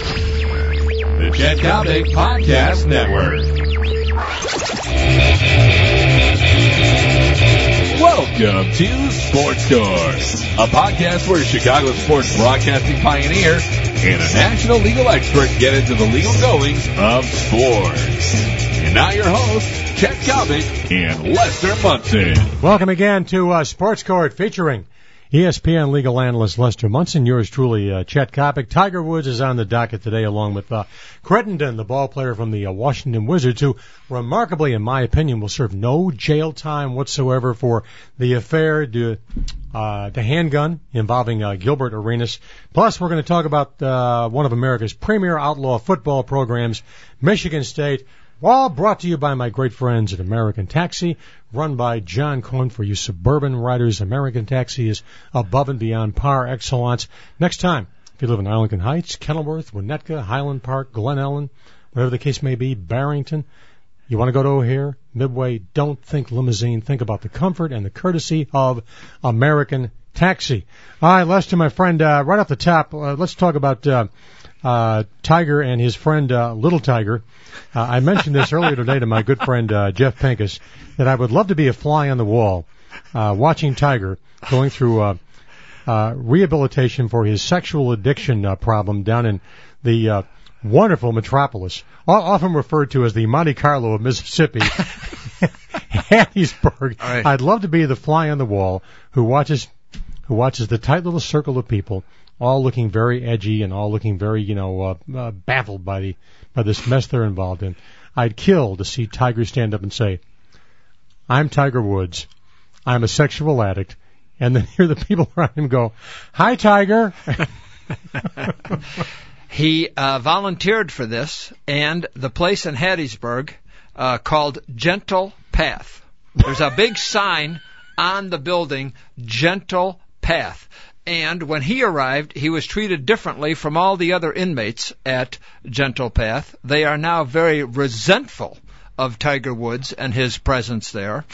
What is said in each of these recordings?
The Chet Coppock Podcast Network. Welcome to Sports Court, a podcast where Chicago sports broadcasting pioneer and a national legal expert get into the legal goings of sports. And now your hosts, Chet Coppock and Lester Munson. Welcome again to uh, Sports Court featuring ESPN legal analyst Lester Munson. Yours truly, uh, Chet Coppock. Tiger Woods is on the docket today along with uh, Crittenton, the ball player from the uh, Washington Wizards, who remarkably, in my opinion, will serve no jail time whatsoever for the affair to, uh, the handgun involving uh, Gilbert Arenas. Plus, we're going to talk about uh, one of America's premier outlaw football programs, Michigan State. All brought to you by my great friends at American Taxi, run by John Cohen for you suburban riders. American Taxi is above and beyond par excellence. Next time, if you live in Arlington Heights, Kenilworth, Winnetka, Highland Park, Glen Ellyn, whatever the case may be, Barrington, you want to go to O'Hare, Midway, don't think limousine. Think about the comfort and the courtesy of American Taxi. All right, Lester, my friend, uh, right off the top, uh, let's talk about uh, uh, Tiger and his friend uh, Little Tiger. Uh, I mentioned this earlier today to my good friend uh, Jeff Pincus that I would love to be a fly on the wall, uh, watching Tiger going through uh, uh, rehabilitation for his sexual addiction uh, problem down in the uh, wonderful metropolis, o- often referred to as the Monte Carlo of Mississippi, Hattiesburg. Right. I'd love to be the fly on the wall who watches who watches the tight little circle of people all looking very edgy and all looking very, you know, uh, uh, baffled by the by this mess they're involved in. I'd kill to see Tiger stand up and say, "I'm Tiger Woods. I'm a sexual addict," and then hear the people around him go, "Hi, Tiger." He uh, volunteered for this, and the place in Hattiesburg uh, called Gentle Path. There's a big sign on the building, Gentle Path. And when he arrived, he was treated differently from all the other inmates at Gentle Path. They are now very resentful of Tiger Woods and his presence there.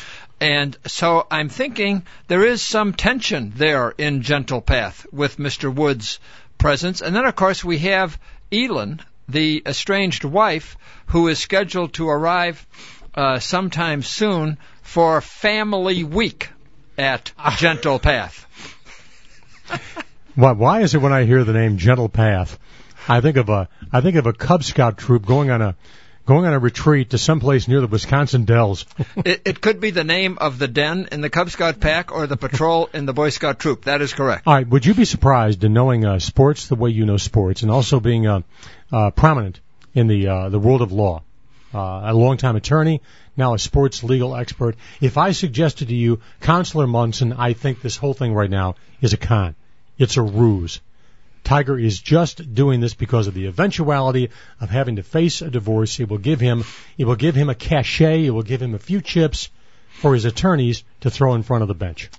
And so I'm thinking there is some tension there in Gentle Path with Mr. Woods' presence. And then, of course, we have Elin, the estranged wife, who is scheduled to arrive uh, sometime soon for Family Week at Gentle Path. Why, why is it when I hear the name Gentle Path, I think of a I think of a Cub Scout troop going on a going on a retreat to someplace near the Wisconsin Dells. It, it could be the name of the den in the Cub Scout pack or the patrol in the Boy Scout troop. That is correct. All right, would you be surprised in knowing uh, sports the way you know sports, and also being uh, uh, prominent in the uh, the world of law, uh, a longtime attorney, now a sports legal expert? If I suggested to you, Counselor Munson, I think this whole thing right now is a con. It's a ruse. Tiger is just doing this because of the eventuality of having to face a divorce. It will give him, it will give him a cachet. It will give him a few chips for his attorneys to throw in front of the bench.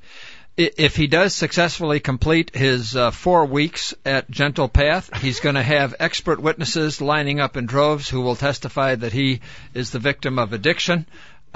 If he does successfully complete his uh, four weeks at Gentle Path, he's going to have expert witnesses lining up in droves who will testify that he is the victim of addiction.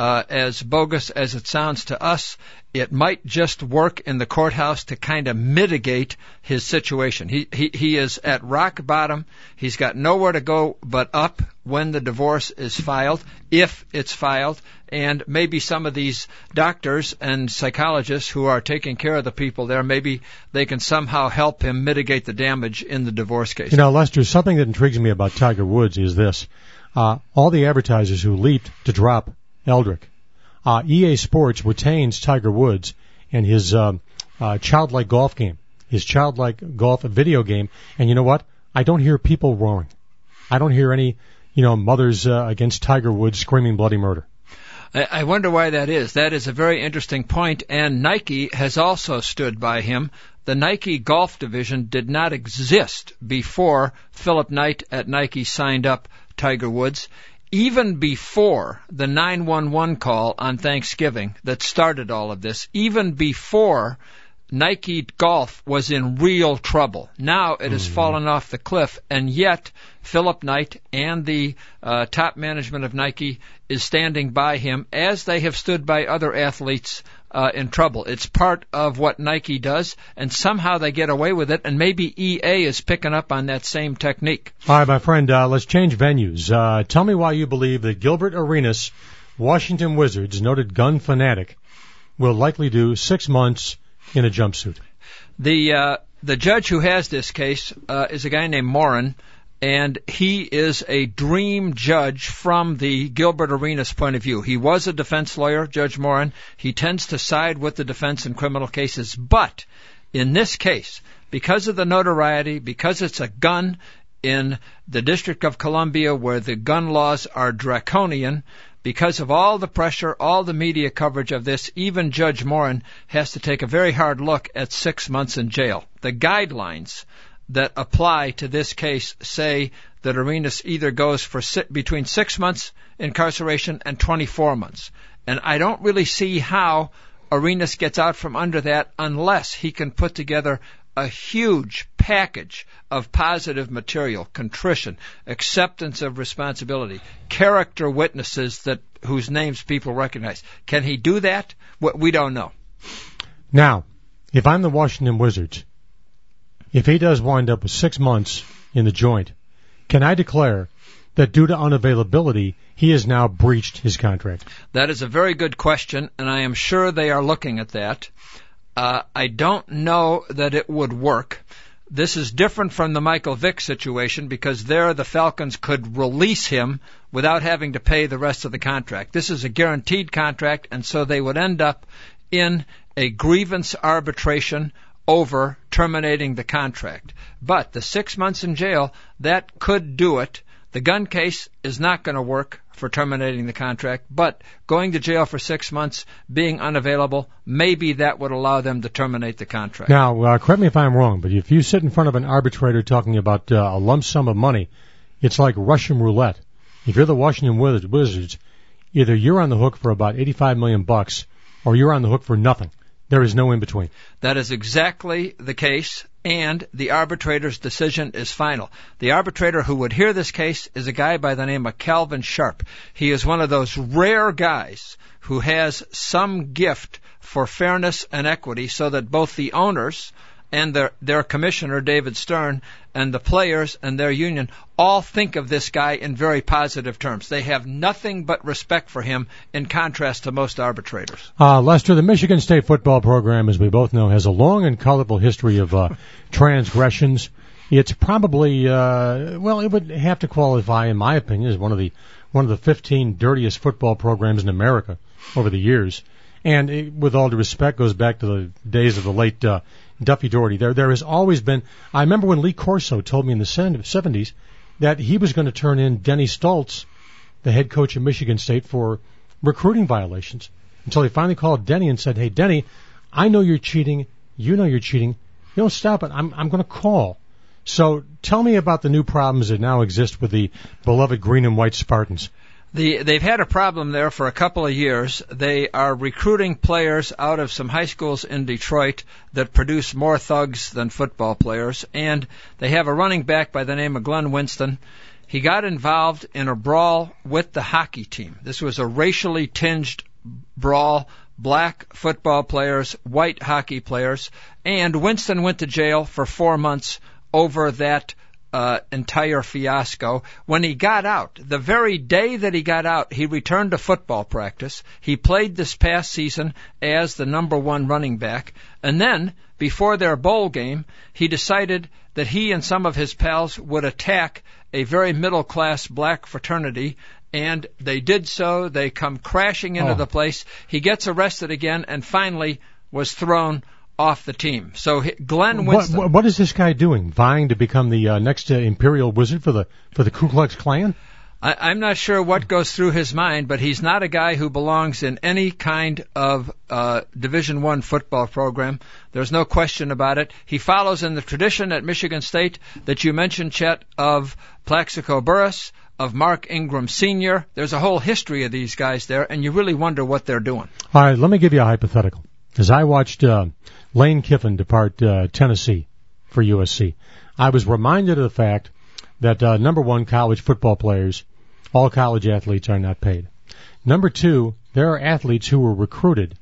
Uh, as bogus as it sounds to us, it might just work in the courthouse to kind of mitigate his situation. He, he he is at rock bottom. He's got nowhere to go but up when the divorce is filed, if it's filed, and maybe some of these doctors and psychologists who are taking care of the people there, maybe they can somehow help him mitigate the damage in the divorce case. You know, Lester, something that intrigues me about Tiger Woods is this. Uh, all the advertisers who leaped to drop Eldrick, uh, EA Sports retains Tiger Woods and his uh, uh, childlike golf game, his childlike golf video game. And you know what? I don't hear people roaring. I don't hear any, you know, mothers uh, against Tiger Woods screaming bloody murder. I I wonder why that is. That is a very interesting point, and Nike has also stood by him. The Nike golf division did not exist before Philip Knight at Nike signed up Tiger Woods. Even before the 911 call on Thanksgiving that started all of this, even before Nike Golf was in real trouble. Now it has fallen off the cliff, and yet Philip Knight and the uh, top management of Nike is standing by him as they have stood by other athletes uh, in trouble. It's part of what Nike does, and somehow they get away with it, and maybe EA is picking up on that same technique. All right, my friend, uh, let's change venues. Uh, tell me why you believe that Gilbert Arenas, Washington Wizards, noted gun fanatic, will likely do six months in a jumpsuit. The uh, the judge who has this case uh, is a guy named Morin, and he is a dream judge from the Gilbert Arenas point of view. He was a defense lawyer, Judge Morin. He tends to side with the defense in criminal cases, but in this case, because of the notoriety, because it's a gun in the District of Columbia where the gun laws are draconian, because of all the pressure, all the media coverage of this, even Judge Morin has to take a very hard look at six months in jail. The guidelines that apply to this case say that Arenas either goes for between six months incarceration and 24 months. And I don't really see how Arenas gets out from under that unless he can put together a huge package of positive material, contrition, acceptance of responsibility, character witnesses that whose names people recognize. Can he do that? We don't know. Now, if I'm the Washington Wizards, if he does wind up with six months in the joint, can I declare that due to unavailability, he has now breached his contract? That is a very good question, and I am sure they are looking at that. Uh, I don't know that it would work. This is different from the Michael Vick situation because there the Falcons could release him without having to pay the rest of the contract. This is a guaranteed contract, and so they would end up in a grievance arbitration over terminating the contract. But the six months in jail, that could do it. The gun case is not going to work for terminating the contract, but going to jail for six months, being unavailable, maybe that would allow them to terminate the contract. Now, uh, correct me if I'm wrong, but if you sit in front of an arbitrator talking about uh, a lump sum of money, it's like Russian roulette. If you're the Washington Wizards, either you're on the hook for about 85 million bucks, or you're on the hook for nothing. There is no in between. That is exactly the case, and the arbitrator's decision is final. The arbitrator who would hear this case is a guy by the name of Calvin Sharpe. He is one of those rare guys who has some gift for fairness and equity so that both the owners and their, their commissioner, David Stern, and the players and their union all think of this guy in very positive terms. They have nothing but respect for him in contrast to most arbitrators. Uh, Lester, the Michigan State football program, as we both know, has a long and colorful history of uh, transgressions. It's probably, uh, well, it would have to qualify, in my opinion, as one of the one of the 15 dirtiest football programs in America over the years. And it, with all due respect, goes back to the days of the late uh, Duffy Daugherty. There, there has always been. I remember when Lee Corso told me in the 70s that he was going to turn in Denny Stolz, the head coach of Michigan State, for recruiting violations. Until he finally called Denny and said, "Hey, Denny, I know you're cheating. You know you're cheating. You don't stop it. I'm I'm going to call." So tell me about the new problems that now exist with the beloved green and white Spartans. The, they've had a problem there for a couple of years. They are recruiting players out of some high schools in Detroit that produce more thugs than football players, and they have a running back by the name of Glenn Winston. He got involved in a brawl with the hockey team. This was a racially tinged brawl. Black football players, white hockey players, and Winston went to jail for four months over that uh, entire fiasco. When he got out, the very day that he got out, he returned to football practice. He played this past season as the number one running back. And then, before their bowl game, he decided that he and some of his pals would attack a very middle class black fraternity and they did so. They come crashing into oh. the place. He gets arrested again and finally was thrown off the team. So Glenn Winston. What, what is this guy doing? Vying to become the uh, next uh, Imperial Wizard for the for the Ku Klux Klan? I, I'm not sure what goes through his mind, but he's not a guy who belongs in any kind of uh, Division One football program. There's no question about it. He follows in the tradition at Michigan State that you mentioned, Chet, of Plaxico Burress, of Mark Ingram Sr. There's a whole history of these guys there, and you really wonder what they're doing. All right, let me give you a hypothetical. As I watched uh, Lane Kiffin depart uh, Tennessee for USC, I was reminded of the fact that uh, number one, college football players, all college athletes are not paid. Number two, there are athletes who were recruited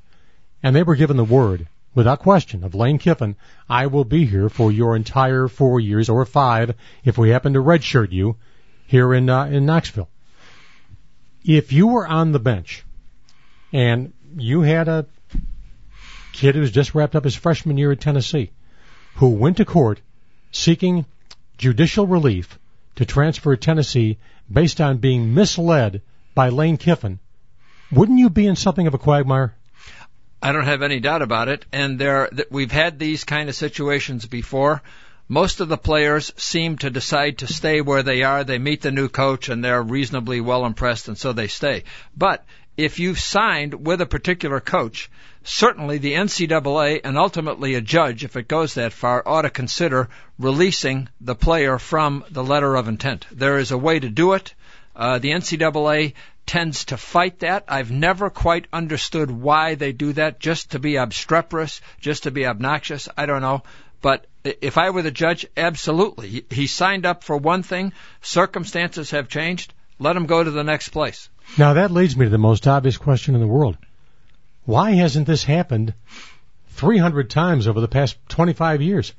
and they were given the word, without question, of Lane Kiffin, I will be here for your entire four years or five if we happen to redshirt you here in uh, in Knoxville. If you were on the bench and you had a kid who's just wrapped up his freshman year at Tennessee, who went to court seeking judicial relief to transfer to Tennessee based on being misled by Lane Kiffin, wouldn't you be in something of a quagmire? I don't have any doubt about it. And there, we've had these kind of situations before. Most of the players seem to decide to stay where they are. They meet the new coach and they're reasonably well impressed and so they stay. But if you've signed with a particular coach, certainly the NCAA and ultimately a judge, if it goes that far, ought to consider releasing the player from the letter of intent. There is a way to do it. Uh, the NCAA tends to fight that. I've never quite understood why they do that, just to be obstreperous, just to be obnoxious. I don't know. But if I were the judge, absolutely. He signed up for one thing. Circumstances have changed. Let them go to the next place. Now that leads me to the most obvious question in the world. Why hasn't this happened 300 times over the past 25 years?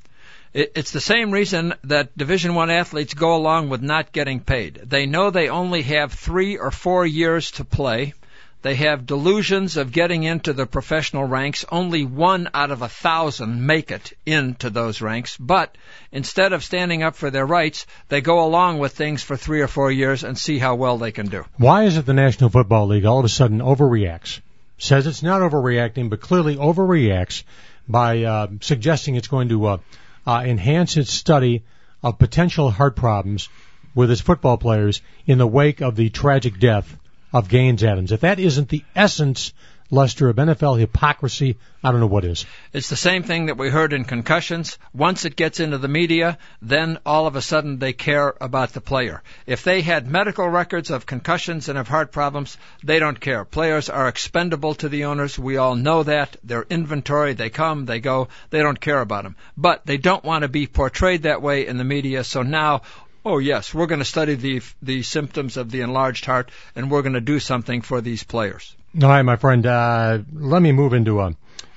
It's the same reason that Division One athletes go along with not getting paid. They know they only have three or four years to play. They have delusions of getting into the professional ranks. Only one out of a thousand make it into those ranks. But instead of standing up for their rights, they go along with things for three or four years and see how well they can do. Why is it the National Football League all of a sudden overreacts? Says it's not overreacting, but clearly overreacts by uh, suggesting it's going to uh, uh, enhance its study of potential heart problems with its football players in the wake of the tragic death of Gaines Adams. If that isn't the essence Lester, of NFL hypocrisy. I don't know what is. It's the same thing that we heard in concussions. Once it gets into the media, then all of a sudden they care about the player. If they had medical records of concussions and of heart problems, they don't care. Players are expendable to the owners. We all know that. Their inventory, they come, they go. They don't care about them. But they don't want to be portrayed that way in the media. So now Oh yes, we're going to study the the symptoms of the enlarged heart, and we're going to do something for these players. All right, my friend. Uh, let me move into a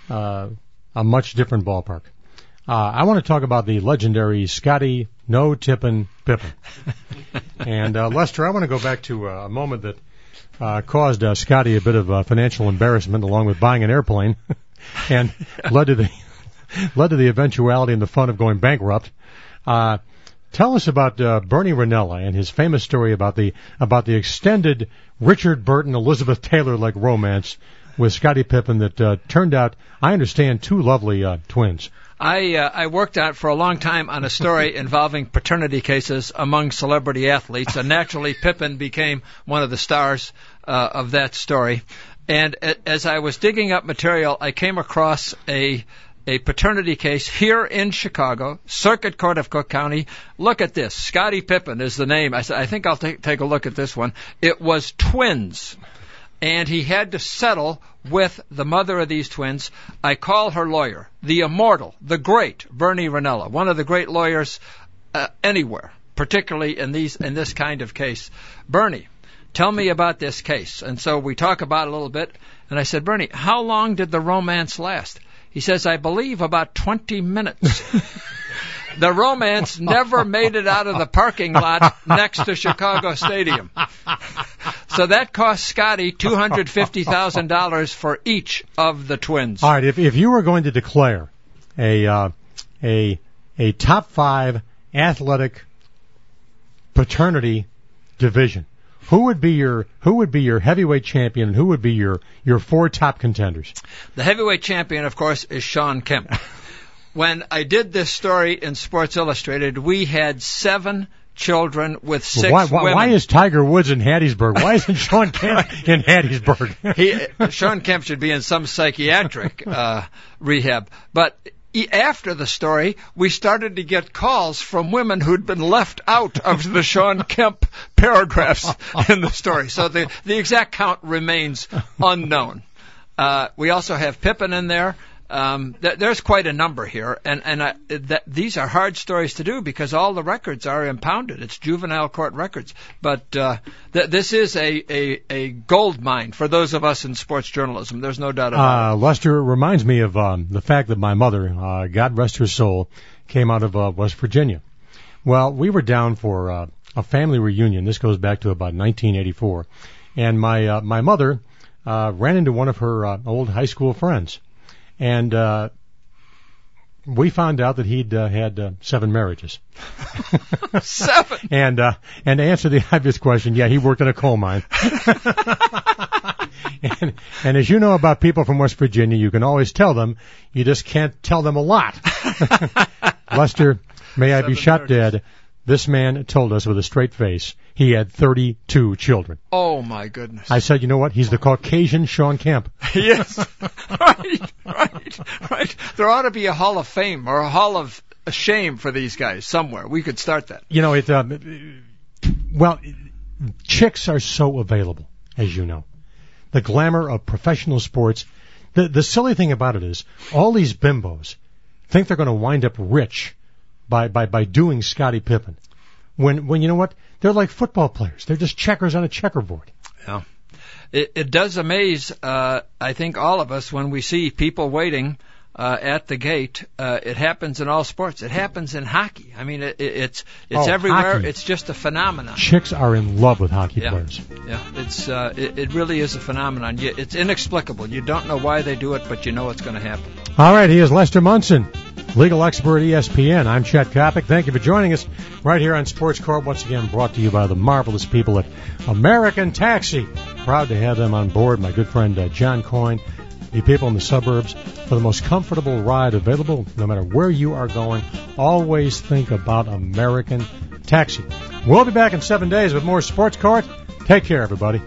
uh, a much different ballpark. Uh, I want to talk about the legendary Scottie No Tippin Pippen. and uh, Lester, I want to go back to uh, a moment that uh, caused uh, Scottie a bit of uh, financial embarrassment, along with buying an airplane, and led to the led to the eventuality and the fun of going bankrupt. Tell us about uh, Bernie Rinella and his famous story about the about the extended Richard Burton Elizabeth Taylor like romance with Scottie Pippen that uh, turned out, I understand, two lovely uh, twins. I uh, I worked out for a long time on a story involving paternity cases among celebrity athletes, and naturally Pippen became one of the stars uh, of that story. And as I was digging up material, I came across a a paternity case here in Chicago, Circuit Court of Cook County. Look at this. Scottie Pippen is the name. I said, I think I'll take, take a look at this one. It was twins. And he had to settle with the mother of these twins. I call her lawyer, the immortal, the great Bernie Rinella, one of the great lawyers uh, anywhere, particularly in these in this kind of case. Bernie, tell me about this case. And so we talk about it a little bit. And I said, Bernie, how long did the romance last? He says, I believe about 20 minutes. the romance never made it out of the parking lot next to Chicago Stadium. So that cost Scottie $250,000 for each of the twins. All right, if, if you were going to declare a, uh, a, a top five athletic paternity division, who would be your who would be your heavyweight champion and who would be your your four top contenders? The heavyweight champion, of course, is Shawn Kemp. when I did this story in Sports Illustrated, we had seven children with six why, why. Why is Tiger Woods in Hattiesburg? Why isn't Shawn Kemp in Hattiesburg? he, Shawn Kemp should be in some psychiatric uh, rehab. But after the story, we started to get calls from women who'd been left out of the Shawn Kemp paragraphs in the story. So the, the exact count remains unknown. Uh, we also have Pippen in there. Um, th- there's quite a number here, and and that these are hard stories to do because all the records are impounded. It's juvenile court records, but uh, th- this is a, a a gold mine for those of us in sports journalism. There's no doubt about Uh, Lester reminds me of um, the fact that my mother, uh, God rest her soul, came out of uh, West Virginia. Well, we were down for uh, a family reunion. This goes back to about 1984, and my uh, my mother uh, ran into one of her uh, old high school friends, and uh, we found out that he'd uh, had uh, seven marriages. Seven. And uh, and to answer the obvious question, yeah, he worked in a coal mine. and, and as you know about people from West Virginia, you can always tell them. You just can't tell them a lot. Lester, may I be shot marriages. dead. This man told us with a straight face he had 32 children. Oh my goodness. I said, you know what? He's the Caucasian Shawn Kemp. yes. right. Right. Right. There ought to be a Hall of Fame or a Hall of Shame for these guys somewhere. We could start that. You know, it. Um, well, chicks are so available, as you know. The glamour of professional sports. The the silly thing about it is, all these bimbos think they're going to wind up rich by by by doing Scottie Pippen. When when you know what? They're like football players. They're just checkers on a checkerboard. Yeah. It, it does amaze, uh, I think, all of us when we see people waiting uh, at the gate. Uh, it happens in all sports. It happens in hockey. I mean, it, it, it's it's Oh, everywhere. hockey. It's just a phenomenon. Chicks are in love with hockey Yeah. players. Yeah, it's uh, it, it really is a phenomenon. It's inexplicable. You don't know why they do it, but you know it's going to happen. All right, here's Lester Munson, legal expert ESPN. I'm Chet Coppock. Thank you for joining us right here on Sports Court. Once again, brought to you by the marvelous people at American Taxi. Proud to have them on board. My good friend uh, John Coyne, the people in the suburbs, for the most comfortable ride available, no matter where you are going. Always think about American Taxi. We'll be back in seven days with more Sports Court. Take care, everybody.